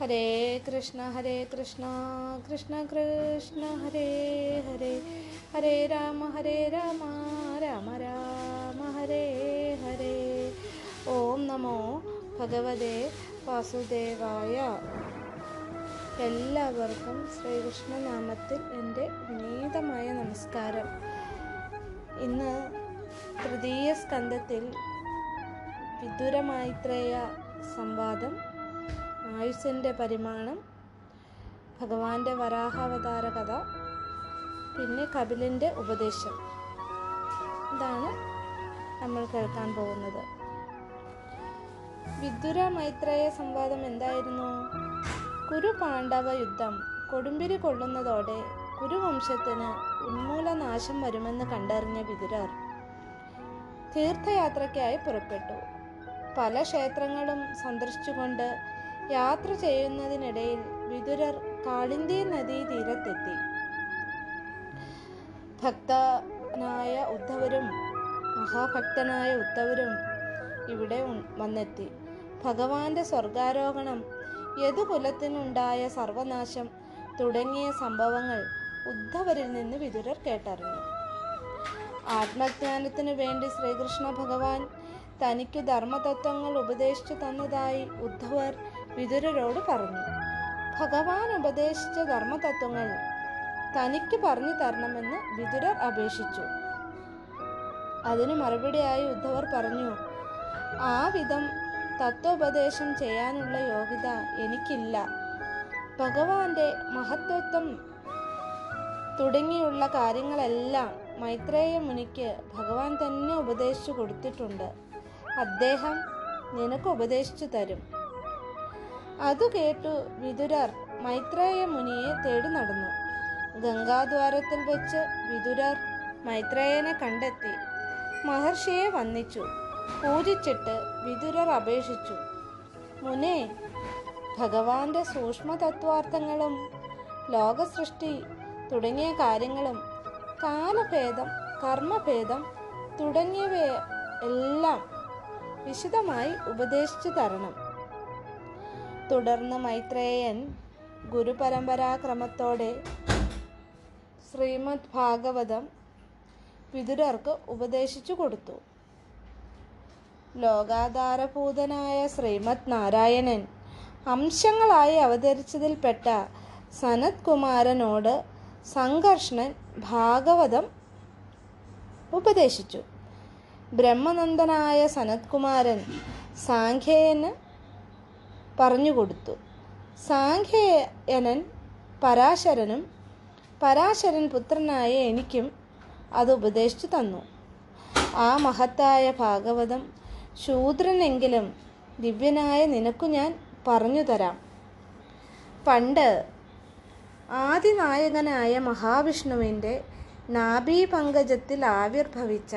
ഹരേ കൃഷ്ണ ഹരേ കൃഷ്ണ കൃഷ്ണ കൃഷ്ണ ഹരേ ഹരേ. ഹരേ രാമ ഹരേ രാമ രാമ രാമ ഹരേ ഹരേ. ഓം നമോ ഭഗവതേ വാസുദേവായ. എല്ലാവർക്കും ശ്രീകൃഷ്ണ നാമത്തിൽ എന്റെ വിനീതമായ നമസ്കാരം. ഇന്ന് തൃതീയ സ്കന്ധത്തിൽ വിദുരമൈത്രേയ സംവാദം ആയുസിന്റെ പരിമാണം ഭഗവാന്റെ വരാഹാവതാര കഥ പിന്നെ കപിലിന്റെ ഉപദേശം. ഇതാണ് നമ്മൾ കേൾക്കാൻ പോകുന്നത്. വിദുര മൈത്രേയ സംവാദം എന്തായിരുന്നു? കുരു പാണ്ഡവ യുദ്ധം കൊടുമ്പിരി കൊള്ളുന്നതോടെ കുരുവംശത്തിന് ഉന്മൂലനാശം വരുമെന്ന് കണ്ടറിഞ്ഞ വിദുരർ തീർത്ഥയാത്രയ്ക്കായി പുറപ്പെട്ടു. പല ക്ഷേത്രങ്ങളും സന്ദർശിച്ചുകൊണ്ട് യാത്ര ചെയ്യുന്നതിനിടയിൽ വിതുരർ കാളിന്തി നദീ തീരത്തെത്തി. ഭക്തനായ ഉദ്ധവരും മഹാഭക്തനായ ഉദ്ധവരും ഇവിടെ വന്നെത്തി. ഭഗവാന്റെ സ്വർഗാരോഹണം യദുകുലത്തിനുണ്ടായ സർവനാശം തുടങ്ങിയ സംഭവങ്ങൾ ഉദ്ധവരിൽ നിന്ന് വിതുരർ കേട്ടറിഞ്ഞു. ആത്മജ്ഞാനത്തിനു വേണ്ടി ശ്രീകൃഷ്ണ ഭഗവാൻ തനിക്ക് ധർമ്മതത്വങ്ങൾ ഉപദേശിച്ചു തന്നതായി ഉദ്ധവർ വിതുരരോട് പറഞ്ഞു ഭഗവാൻ ഉപദേശിച്ച ധർമ്മതത്വങ്ങൾ തനിക്ക് പറഞ്ഞു തരണമെന്ന് വിതുരർ അപേക്ഷിച്ചു. അതിന് മറുപടിയായി ഉദ്ധവർ പറഞ്ഞു ആ വിധം തത്വോപദേശം ചെയ്യാനുള്ള യോഗ്യത എനിക്കില്ല. ഭഗവാന്റെ മഹത്വത്വം തുടങ്ങിയുള്ള കാര്യങ്ങളെല്ലാം മൈത്രേയ മുനിക്ക് ഭഗവാൻ തന്നെ ഉപദേശിച്ചു കൊടുത്തിട്ടുണ്ട്. അദ്ദേഹം നിനക്ക് ഉപദേശിച്ചു തരും. അതു കേട്ടു വിതുരർ മൈത്രേയ മുനിയെ തേടി നടന്നു. ഗംഗാദ്വാരത്തിൽ വെച്ച് വിതുരർ മൈത്രേയനെ കണ്ടെത്തി. മഹർഷിയെ വന്ദിച്ചു. പൂജിച്ചിട്ട് വിതുരർ അപേക്ഷിച്ചു. മുനെ ഭഗവാന്റെ സൂക്ഷ്മതത്വാർത്ഥങ്ങളും ലോകസൃഷ്ടി തുടങ്ങിയ കാര്യങ്ങളും കാലഭേദം കർമ്മഭേദം തുടങ്ങിയവയെ എല്ലാം വിശദമായി ഉപദേശിച്ചു തരണം. തുടർന്ന് മൈത്രേയൻ ഗുരുപരമ്പരാക്രമത്തോടെ ശ്രീമദ് ഭാഗവതം വിതുരർക്ക് ഉപദേശിച്ചു കൊടുത്തു. ലോകാധാരഭൂതനായ ശ്രീമദ് നാരായണൻ അംശങ്ങളായി അവതരിച്ചതിൽപ്പെട്ട സനത് കുമാരനോട് സംഘർഷണൻ ഭാഗവതം ഉപദേശിച്ചു. ബ്രഹ്മനന്ദനായ സനത് കുമാരൻ സാഖ്യയന് പറഞ്ഞുകൊടുത്തു. സാഖ്യയനൻ പരാശരനും പരാശരൻ പുത്രനായ എനിക്കും അത് ഉപദേശിച്ചു തന്നു. ആ മഹത്തായ ഭാഗവതം ശൂദ്രനെങ്കിലും ദിവ്യനായ നിനക്കു ഞാൻ പറഞ്ഞു തരാം. പണ്ട് ആദിനായകനായ മഹാവിഷ്ണുവിന്റെ നാഭീപങ്കജത്തിൽ ആവിർഭവിച്ച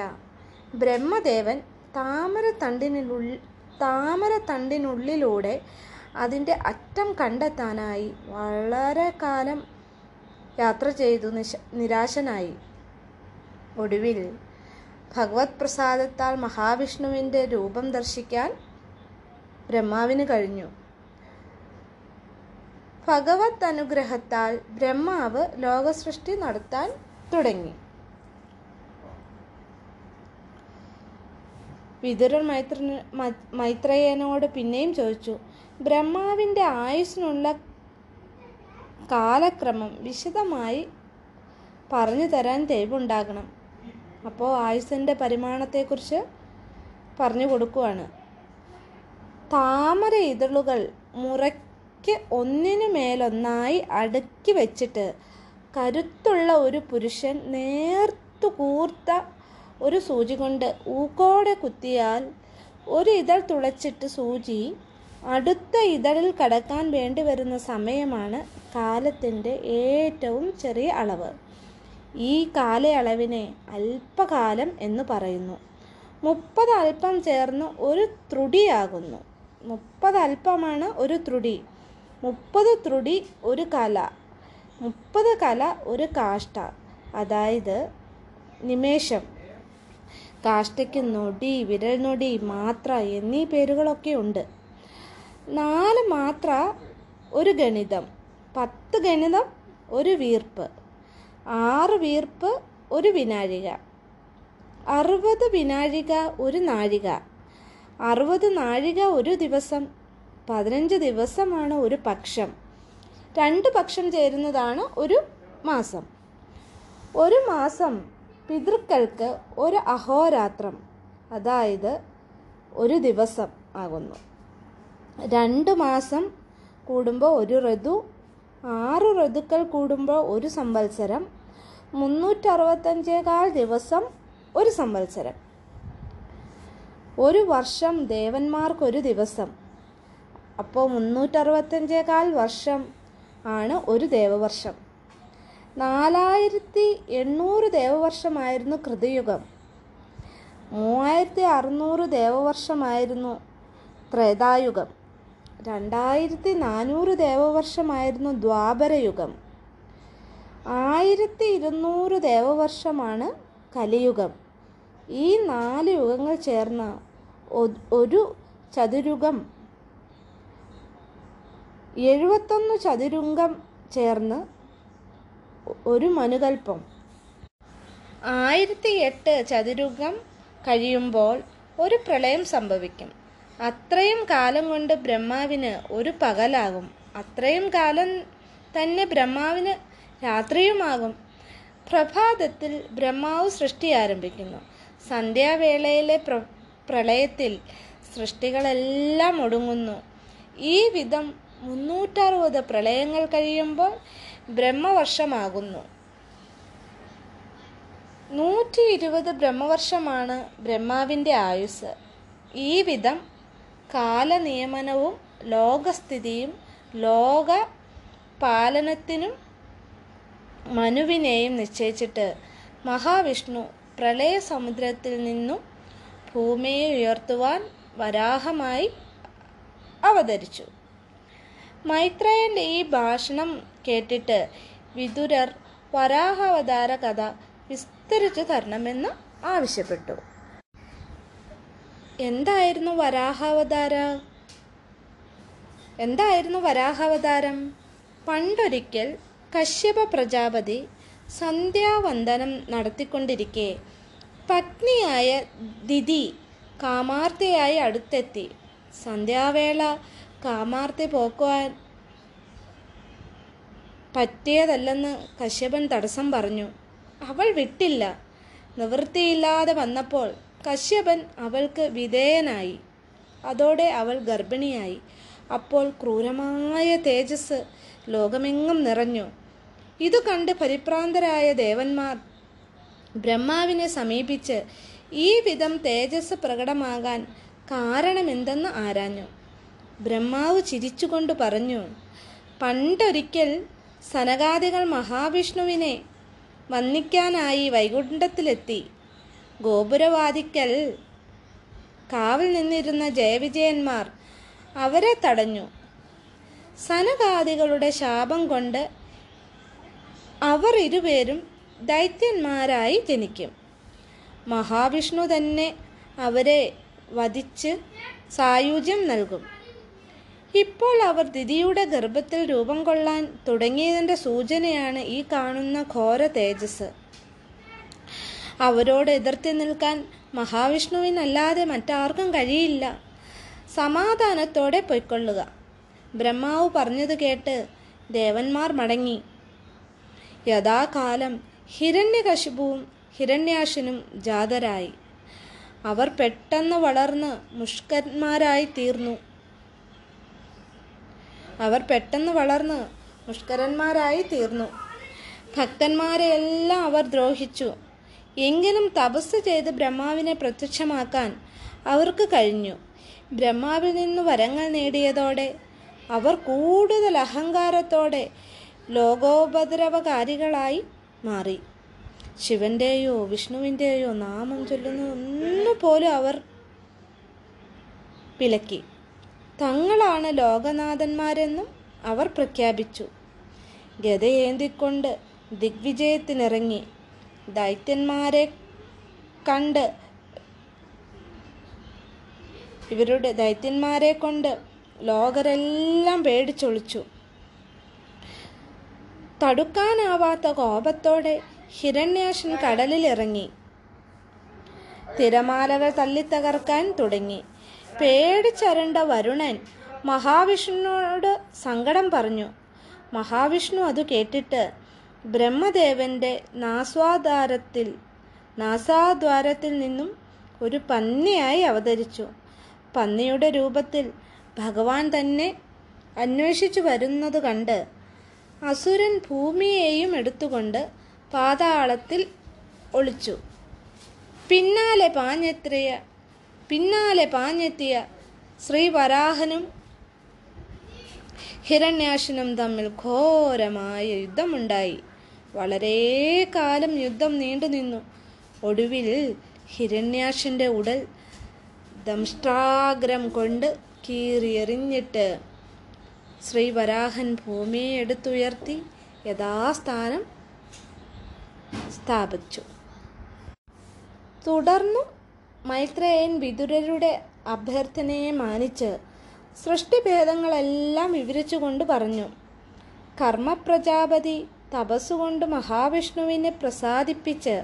ബ്രഹ്മദേവൻ താമരത്തണ്ടിനുള്ളിൽ താമരത്തണ്ടിനുള്ളിലൂടെ അതിന്റെ അറ്റം കണ്ടെത്താനായി വളരെ കാലം യാത്ര ചെയ്തു നിശ നിരാശനായി. ഒടുവിൽ ഭഗവത് പ്രസാദത്താൽ മഹാവിഷ്ണുവിന്റെ രൂപം ദർശിക്കാൻ ബ്രഹ്മാവിന് കഴിഞ്ഞു. ഭഗവത് അനുഗ്രഹത്താൽ ബ്രഹ്മാവ് ലോകസൃഷ്ടി നടത്താൻ തുടങ്ങി. വിതുരൻ മൈത്ര മൈത്രേയനോട് പിന്നെയും ചോദിച്ചു ബ്രഹ്മാവിന്റെ ആയുസ്സിനുള്ള കാലക്രമം വിശദമായി പറഞ്ഞു തരാൻ തെളിവുണ്ടാകണം. അപ്പോൾ ആയുസ്സിന്റെ പരിമാണത്തെക്കുറിച്ച് പറഞ്ഞു കൊടുക്കുവാണ്. താമര ഇതളുകൾ മുറയ്ക്ക് ഒന്നിനു മേലൊന്നായി അടുക്കി വെച്ചിട്ട് കരുത്തുള്ള ഒരു പുരുഷൻ നേർത്തു കൂർത്ത ഒരു സൂചി കൊണ്ട് ഊക്കോടെ കുത്തിയാൽ ഒരു ഇതൾ തുളച്ചിട്ട് സൂചി അടുത്ത ഇതളിൽ കടക്കാൻ വേണ്ടി വരുന്ന സമയമാണ് കാലത്തിന്റെ ഏറ്റവും ചെറിയ അളവ്. ഈ കാലയളവിനെ അല്പകാലം എന്ന് പറയുന്നു. മുപ്പത് അല്പം ചേർന്ന് ഒരു ത്രുടിയാകുന്നു. മുപ്പത് അല്പമാണ് ഒരു ത്രുടി. മുപ്പത് ത്രുടി ഒരു കല. മുപ്പത് കല ഒരു കാഷ്ട. അതായത് നിമേഷം. കാഷ്ടയ്ക്ക് നൊടി വിരൽ നൊടി മാത്ര എന്നീ പേരുകളൊക്കെ ഉണ്ട്. നാല് മാത്ര ഒരു ഗണിതം പത്ത് ഗണിതം ഒരു വീർപ്പ് ആറ് വീർപ്പ് ഒരു വിനാഴിക അറുപത് വിനാഴിക ഒരു നാഴിക അറുപത് നാഴിക ഒരു ദിവസം പതിനഞ്ച് ദിവസമാണ് ഒരു പക്ഷം. രണ്ട് പക്ഷം ചേരുന്നതാണ് ഒരു മാസം. ഒരു മാസം പിതൃക്കൾക്ക് ഒരു അഹോരാത്രം അതായത് ഒരു ദിവസം ആകുന്നു. രണ്ട് മാസം കൂടുമ്പോൾ ഒരു ഋതു ആറ് ഋതുക്കൾ കൂടുമ്പോൾ ഒരു സംവത്സരം മുന്നൂറ്ററുപത്തഞ്ചേകാൽ ദിവസം ഒരു സംവത്സരം. ഒരു വർഷം ദേവന്മാർക്കൊരു ദിവസം അപ്പോൾ മുന്നൂറ്ററുപത്തഞ്ചേകാൽ വർഷം ആണ് ഒരു ദേവവർഷം. നാലായിരത്തി എണ്ണൂറ് ദേവവർഷമായിരുന്നു കൃതയുഗം. മൂവായിരത്തി അറുന്നൂറ് ദേവവർഷമായിരുന്നു ത്രേതായുഗം. രണ്ടായിരത്തി നാനൂറ് ദേവവർഷമായിരുന്നു ദ്വാപരയുഗം. ആയിരത്തി ഇരുന്നൂറ് ദേവവർഷമാണ് കലിയുഗം. ഈ നാല് യുഗങ്ങൾ ചേർന്ന ഒരു ചതുരുഗം എഴുപത്തൊന്ന് ചതുരുംഗം ചേർന്ന് ഒരു മനുകൽപ്പം. ആയിരത്തി എട്ട് ചതുരുഗം കഴിയുമ്പോൾ ഒരു പ്രളയം സംഭവിക്കും. അത്രയും കാലം കൊണ്ട് ബ്രഹ്മാവിന് ഒരു പകലാകും. അത്രയും കാലം തന്നെ ബ്രഹ്മാവിന് രാത്രിയുമാകും. പ്രഭാതത്തിൽ ബ്രഹ്മാവ് സൃഷ്ടി ആരംഭിക്കുന്നു. സന്ധ്യാവേളയിലെ പ്ര പ്രളയത്തിൽ സൃഷ്ടികളെല്ലാം ഒടുങ്ങുന്നു. ഈ വിധം മുന്നൂറ്ററുപത് പ്രളയങ്ങൾ കഴിയുമ്പോൾ ബ്രഹ്മവർഷമാകുന്നു. നൂറ്റി ഇരുപത് ബ്രഹ്മവർഷമാണ് ബ്രഹ്മാവിന്റെ ആയുസ് ഈ വിധം കാലനിയമനവും ലോകസ്ഥിതിയും ലോക പാലനത്തിനും മനുവിനെയും നിശ്ചയിച്ചിട്ട് മഹാവിഷ്ണു പ്രളയ സമുദ്രത്തിൽ നിന്നും ഭൂമിയെ ഉയർത്തുവാൻ വരാഹമായി അവതരിച്ചു. മൈത്രേയന്റെ ഈ ഭാഷണം കേട്ടിട്ട് വിതുരർ വരാഹാവതാര കഥ വിസ്തരിച്ചു തരണമെന്ന് ആവശ്യപ്പെട്ടു. എന്തായിരുന്നു വരാഹാവതാര? എന്തായിരുന്നു വരാഹാവതാരം? പണ്ടൊരിക്കൽ കശ്യപ പ്രജാപതി സന്ധ്യാവന്ദനം നടത്തിക്കൊണ്ടിരിക്കെ പത്നിയായ ദിതി കാമാർത്തിയായി അടുത്തെത്തി. സന്ധ്യാവേള കാമാർത്തി പോക്കുവാൻ പറ്റിയതല്ലെന്ന് കശ്യപൻ തടസ്സം പറഞ്ഞു. അവൾ വിട്ടില്ല. നിവൃത്തിയില്ലാതെ വന്നപ്പോൾ കശ്യപൻ അവൾക്ക് വിധേയനായി. അതോടെ അവൾ ഗർഭിണിയായി. അപ്പോൾ ക്രൂരമായ തേജസ് ലോകമെങ്ങും നിറഞ്ഞു. ഇതു കണ്ട് പരിഭ്രാന്തരായ ദേവന്മാർ ബ്രഹ്മാവിനെ സമീപിച്ച് ഈ വിധം തേജസ് പ്രകടമാകാൻ കാരണമെന്തെന്ന് ആരാഞ്ഞു. ബ്രഹ്മാവ് ചിരിച്ചുകൊണ്ട് പറഞ്ഞു പണ്ടൊരിക്കൽ സനകാദികൾ മഹാവിഷ്ണുവിനെ വന്ദിക്കാനായി വൈകുണ്ഠത്തിലെത്തി. ഗോപുരവാദിക്കൽ കാവൽ നിന്നിരുന്ന ജയവിജയന്മാർ അവരെ തടഞ്ഞു. സനകാദികളുടെ ശാപം കൊണ്ട് അവർ ഇരുപേരും ദൈത്യന്മാരായി ജനിക്കും. മഹാവിഷ്ണു തന്നെ അവരെ വധിച്ച് സായുജ്യം നൽകും. ഇപ്പോൾ അവർ ദിതിയുടെ ഗർഭത്തിൽ രൂപം കൊള്ളാൻ തുടങ്ങിയതിന്റെ സൂചനയാണ് ഈ കാണുന്ന ഘോര തേജസ്. അവരോട് എതിർത്തി നിൽക്കാൻ മഹാവിഷ്ണുവിനല്ലാതെ മറ്റാർക്കും കഴിയില്ല. സമാധാനത്തോടെ പൊയ്ക്കൊള്ളുക. ബ്രഹ്മാവ് പറഞ്ഞത് കേട്ട് ദേവന്മാർ മടങ്ങി. യഥാകാലം ഹിരണ്യകശിപുവും ഹിരണ്യാശനും ജാതരായി. അവർ പെട്ടെന്ന് വളർന്ന് മുഷ്കന്മാരായി തീർന്നു. അവർ പെട്ടെന്ന് വളർന്ന് മുഷ്കരന്മാരായി തീർന്നു. ഭക്തന്മാരെയെല്ലാം അവർ ദ്രോഹിച്ചു. എങ്കിലും തപസ് ചെയ്ത് ബ്രഹ്മാവിനെ പ്രത്യക്ഷമാക്കാൻ അവർക്ക് കഴിഞ്ഞു. ബ്രഹ്മാവിൽ നിന്ന് വരങ്ങൾ നേടിയതോടെ അവർ കൂടുതൽ അഹങ്കാരത്തോടെ ലോകോപദ്രവകാരികളായി മാറി. ശിവന്റെയോ വിഷ്ണുവിന്റെയോ നാമം ചൊല്ലുന്ന ഒന്നുപോലും അവർ വിലക്കി. തങ്ങളാണ് ലോകനാഥന്മാരെന്നും അവർ പ്രഖ്യാപിച്ചു. ഗതയേന്തിക്കൊണ്ട് ദിഗ്വിജയത്തിനിറങ്ങി. ദൈത്യന്മാരെ കണ്ട് ഇവരുടെ ദൈത്യന്മാരെ കൊണ്ട് ലോകരെല്ലാം പേടിച്ചൊളിച്ചു. തടുക്കാനാവാത്ത കോപത്തോടെ ഹിരണ്യാശൻ കടലിലിറങ്ങി. തിരമാലകൾ തല്ലിത്തകർക്കാൻ തുടങ്ങി. പേടിച്ചരണ്ട വരുണൻ മഹാവിഷ്ണുവിനോട് സങ്കടം പറഞ്ഞു. മഹാവിഷ്ണു അത് കേട്ടിട്ട് ബ്രഹ്മദേവന്റെ നാസ്വാദാരത്തിൽ നാസാദ്വാരത്തിൽ നിന്നും ഒരു പന്നിയായി അവതരിച്ചു. പന്നിയുടെ രൂപത്തിൽ ഭഗവാൻ തന്നെ അന്വേഷിച്ചു വരുന്നത് കണ്ട് അസുരൻ ഭൂമിയെയും എടുത്തുകൊണ്ട് പാതാളത്തിൽ ഒളിച്ചു. പിന്നാലെ പാഞ്ഞെത്തിയ പിന്നാലെ പാഞ്ഞെത്തിയ ശ്രീവരാഹനും ഹിരണ്യാശനും തമ്മിൽ ഘോരമായ യുദ്ധമുണ്ടായി. വളരെ കാലം യുദ്ധം നീണ്ടുനിന്നു ഒടുവിൽ ഹിരണ്യാശന്റെ ഉടൽ ദംഷ്ടാഗ്രം കൊണ്ട് കീറിയെറിഞ്ഞിട്ട് ശ്രീവരാഹൻ ഭൂമിയെ എടുത്തുയർത്തി യഥാസ്ഥാനം സ്ഥാപിച്ചു. തുടർന്നു മൈത്രേയൻ വിതുരരുടെ അഭ്യർത്ഥനയെ മാനിച്ച് സൃഷ്ടിഭേദങ്ങളെല്ലാം വിവരിച്ചുകൊണ്ട് പറഞ്ഞു. കർമ്മപ്രജാപതി തപസ്സുകൊണ്ട് മഹാവിഷ്ണുവിനെ പ്രസാദിപ്പിച്ച്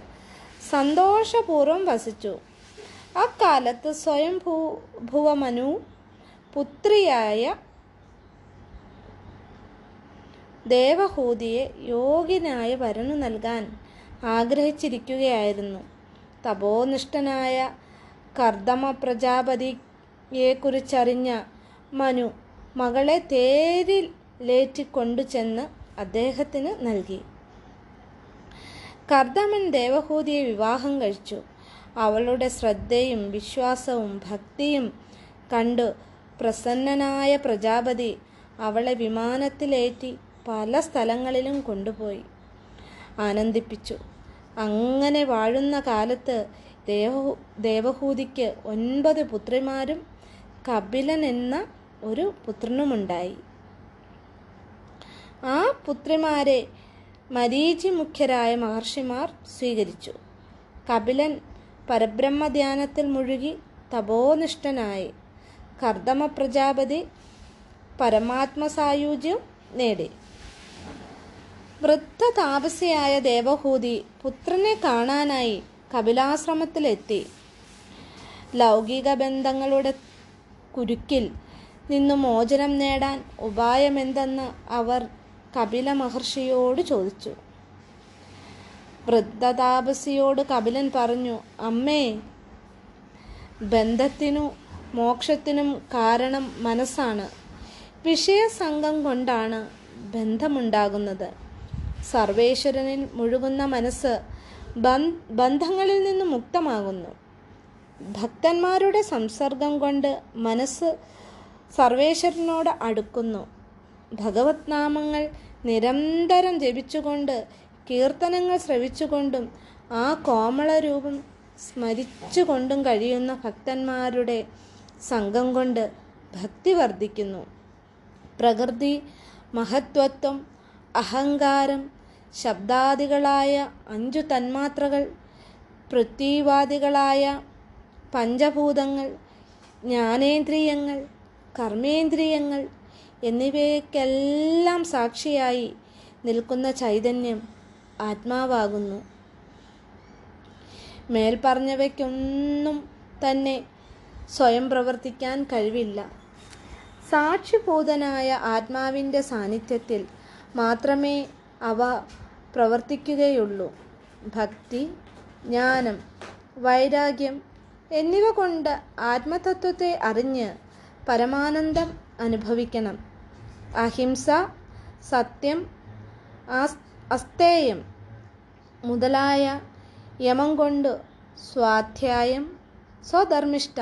സന്തോഷപൂർവം വസിച്ചു. അക്കാലത്ത് സ്വയം ഭൂ ഭുവമനു പുത്രിയായ ദേവഹൂതിയെ യോഗ്യനായ വരനു നൽകാൻ ആഗ്രഹിച്ചിരിക്കുകയായിരുന്നു. തപോനിഷ്ഠനായ കർദമ പ്രജാപതിയെക്കുറിച്ചറിഞ്ഞ മനു മകളെ തേരിൽ ചെന്ന് അദ്ദേഹത്തിന് നൽകി. കർദമൻ ദേവഹൂതിയെ വിവാഹം കഴിച്ചു. അവളുടെ ശ്രദ്ധയും വിശ്വാസവും ഭക്തിയും കണ്ടു പ്രസന്നനായ പ്രജാപതി അവളെ വിമാനത്തിലേറ്റി പല സ്ഥലങ്ങളിലും കൊണ്ടുപോയി. ആനന്ദിപ്പിച്ചു. അങ്ങനെ വാഴുന്ന കാലത്ത് ദേവ ദേവഹൂതിക്ക് ഒൻപത് പുത്രിമാരും കപിലൻ എന്ന ഒരു പുത്രനുമുണ്ടായി. ആ പുത്രിമാരെ മരീചി മുഖ്യരായ മഹർഷിമാർ സ്വീകരിച്ചു. കപിലൻ പരബ്രഹ്മധ്യാനത്തിൽ മുഴുകി തപോനിഷ്ഠനായി. കർദമ പ്രജാപതി പരമാത്മസായുജ്യം നേടി. വൃദ്ധ താപസിയായ ദേവഹൂതി പുത്രനെ കാണാനായി കപിലാശ്രമത്തിലെത്തി. ലൗകിക ബന്ധങ്ങളുടെ കുരുക്കിൽ നിന്നു മോചനം നേടാൻ ഉപായമെന്തെന്ന് അവർ കപില മഹർഷിയോട് ചോദിച്ചു. വൃദ്ധതാപസിയോട് കപിലൻ പറഞ്ഞു അമ്മേ ബന്ധത്തിനു മോക്ഷത്തിനും കാരണം മനസ്സാണ്. വിഷയസംഘം കൊണ്ടാണ് ബന്ധമുണ്ടാകുന്നത്. സർവേശ്വരനിൽ മുഴുകുന്ന മനസ്സ് ബന്ധങ്ങളിൽ നിന്ന് മുക്തമാകുന്നു. ഭക്തന്മാരുടെ സംസർഗം കൊണ്ട് മനസ്സ് സർവേശ്വരനോട് അടുക്കുന്നു. ഭഗവത് നാമങ്ങൾ നിരന്തരം ജപിച്ചുകൊണ്ട് കീർത്തനങ്ങൾ ശ്രവിച്ചുകൊണ്ടും ആ കോമളരൂപം സ്മരിച്ചുകൊണ്ടും കഴിയുന്ന ഭക്തന്മാരുടെ സംഘം കൊണ്ട് ഭക്തി വർദ്ധിക്കുന്നു. പ്രകൃതി മഹത്വത്വം അഹങ്കാരം ശബ്ദാദികളായ അഞ്ചു തന്മാത്രകൾ പൃഥ്വിവാദികളായ പഞ്ചഭൂതങ്ങൾ ജ്ഞാനേന്ദ്രിയങ്ങൾ കർമ്മേന്ദ്രിയങ്ങൾ എന്നിവയ്ക്കെല്ലാം സാക്ഷിയായി നിൽക്കുന്ന ചൈതന്യം ആത്മാവാകുന്നു. മേൽപ്പറഞ്ഞവയ്ക്കൊന്നും തന്നെ സ്വയം പ്രവർത്തിക്കാൻ കഴിവില്ല. സാക്ഷിഭൂതനായ ആത്മാവിന്റെ സാന്നിധ്യത്തിൽ മാത്രമേ അവ പ്രവർത്തിക്കുകയുള്ളൂ. ഭക്തി ജ്ഞാനം വൈരാഗ്യം എന്നിവ കൊണ്ട് ആത്മതത്വത്തെ അറിഞ്ഞ് പരമാനന്ദം അനുഭവിക്കണം. അഹിംസ സത്യം അസ്തേയം മുതലായ യമം കൊണ്ട് സ്വാധ്യായം സ്വധർമ്മിഷ്ഠ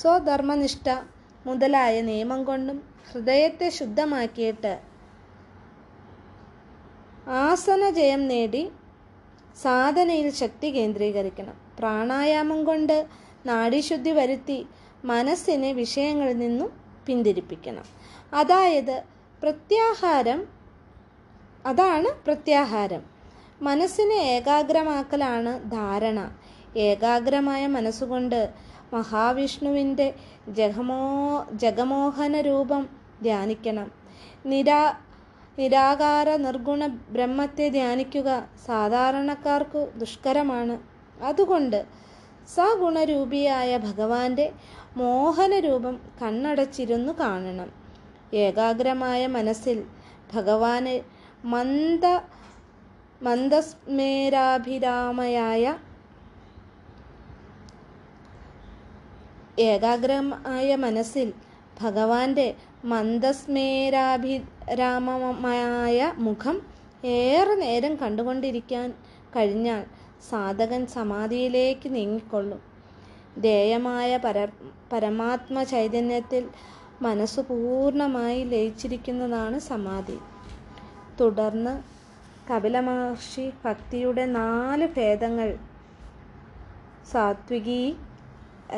സ്വധർമ്മനിഷ്ഠ മുതലായ നിയമം കൊണ്ടും ഹൃദയത്തെ ശുദ്ധമാക്കിയിട്ട് ആസനജയം നേടി സാധനയിൽ ശക്തി കേന്ദ്രീകരിക്കണം. പ്രാണായാമം കൊണ്ട് നാഡീശുദ്ധി വരുത്തി മനസ്സിനെ വിഷയങ്ങളിൽ നിന്നും പിന്തിരിപ്പിക്കണം. അതായത് പ്രത്യാഹാരം അതാണ് പ്രത്യാഹാരം. മനസ്സിനെ ഏകാഗ്രമാക്കലാണ് ധാരണ. ഏകാഗ്രമായ മനസ്സുകൊണ്ട് മഹാവിഷ്ണുവിന്റെ ജഗമോ ജഗമോഹന രൂപം ധ്യാനിക്കണം. നിരാ നിരാകാര നിർഗുണ ബ്രഹ്മത്തെ ധ്യാനിക്കുക സാധാരണക്കാർക്കു ദുഷ്കരമാണ്. അതുകൊണ്ട് സഗുണരൂപിയായ ഭഗവാന്റെ മോഹനരൂപം കണ്ണടച്ചിരുന്നു കാണണം. ഏകാഗ്രമായ മനസ്സിൽ ഭഗവാന് മന്ദ മന്ദസ്മേരാഭിരാമയായ ഏകാഗ്രമായ മനസ്സിൽ ഭഗവാന്റെ മന്ദസ്മേരാഭിരാമമായ മുഖം ഏറെ നേരം കണ്ടുകൊണ്ടിരിക്കാൻ കഴിഞ്ഞാൽ സാധകൻ സമാധിയിലേക്ക് നീങ്ങിക്കൊള്ളും. ധേയമായ പര പരമാത്മ ചൈതന്യത്തിൽ മനസ്സ് പൂർണമായി ലയിച്ചിരിക്കുന്നതാണ് സമാധി. തുടർന്ന് കപില മഹർഷി ഭക്തിയുടെ നാല് ഭേദങ്ങൾ സാത്വികി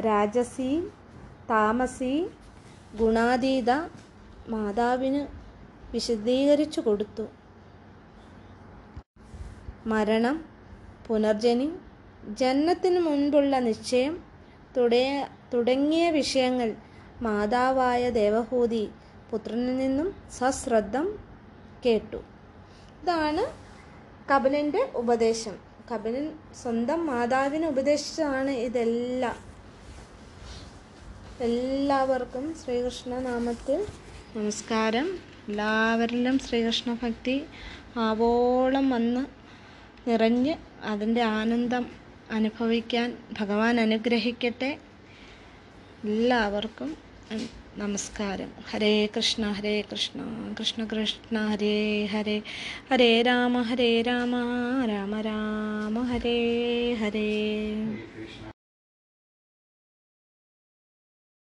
രാജസി താമസി ഗുണാതീത മാതാവിന് വിശദീകരിച്ചു കൊടുത്തു. മരണം പുനർജനി ജന്മത്തിനു മുൻപുള്ള നിശ്ചയം തുടങ്ങിയ തുടങ്ങിയ വിഷയങ്ങൾ മാതാവായ ദേവഹൂതി പുത്രനിൽ നിന്നും സശ്രദ്ധം കേട്ടു. ഇതാണ് കപിലന്റെ ഉപദേശം. കപിലൻ സ്വന്തം മാതാവിനെ ഉപദേശിച്ചതാണ് ഇതെല്ലാം. എല്ലാവർക്കും ശ്രീകൃഷ്ണനാമത്തിൽ നമസ്കാരം. എല്ലാവരിലും ശ്രീകൃഷ്ണ ഭക്തി ആവോളം വന്ന് നിറഞ്ഞ് അതിന്റെ ആനന്ദം അനുഭവിക്കാൻ ഭഗവാൻ അനുഗ്രഹിക്കട്ടെ. എല്ലാവർക്കും നമസ്കാരം. ഹരേ കൃഷ്ണ ഹരേ കൃഷ്ണ കൃഷ്ണ കൃഷ്ണ ഹരേ ഹരേ. ഹരേ രാമ ഹരേ രാമ രാമ രാമ ഹരേ ഹരേ.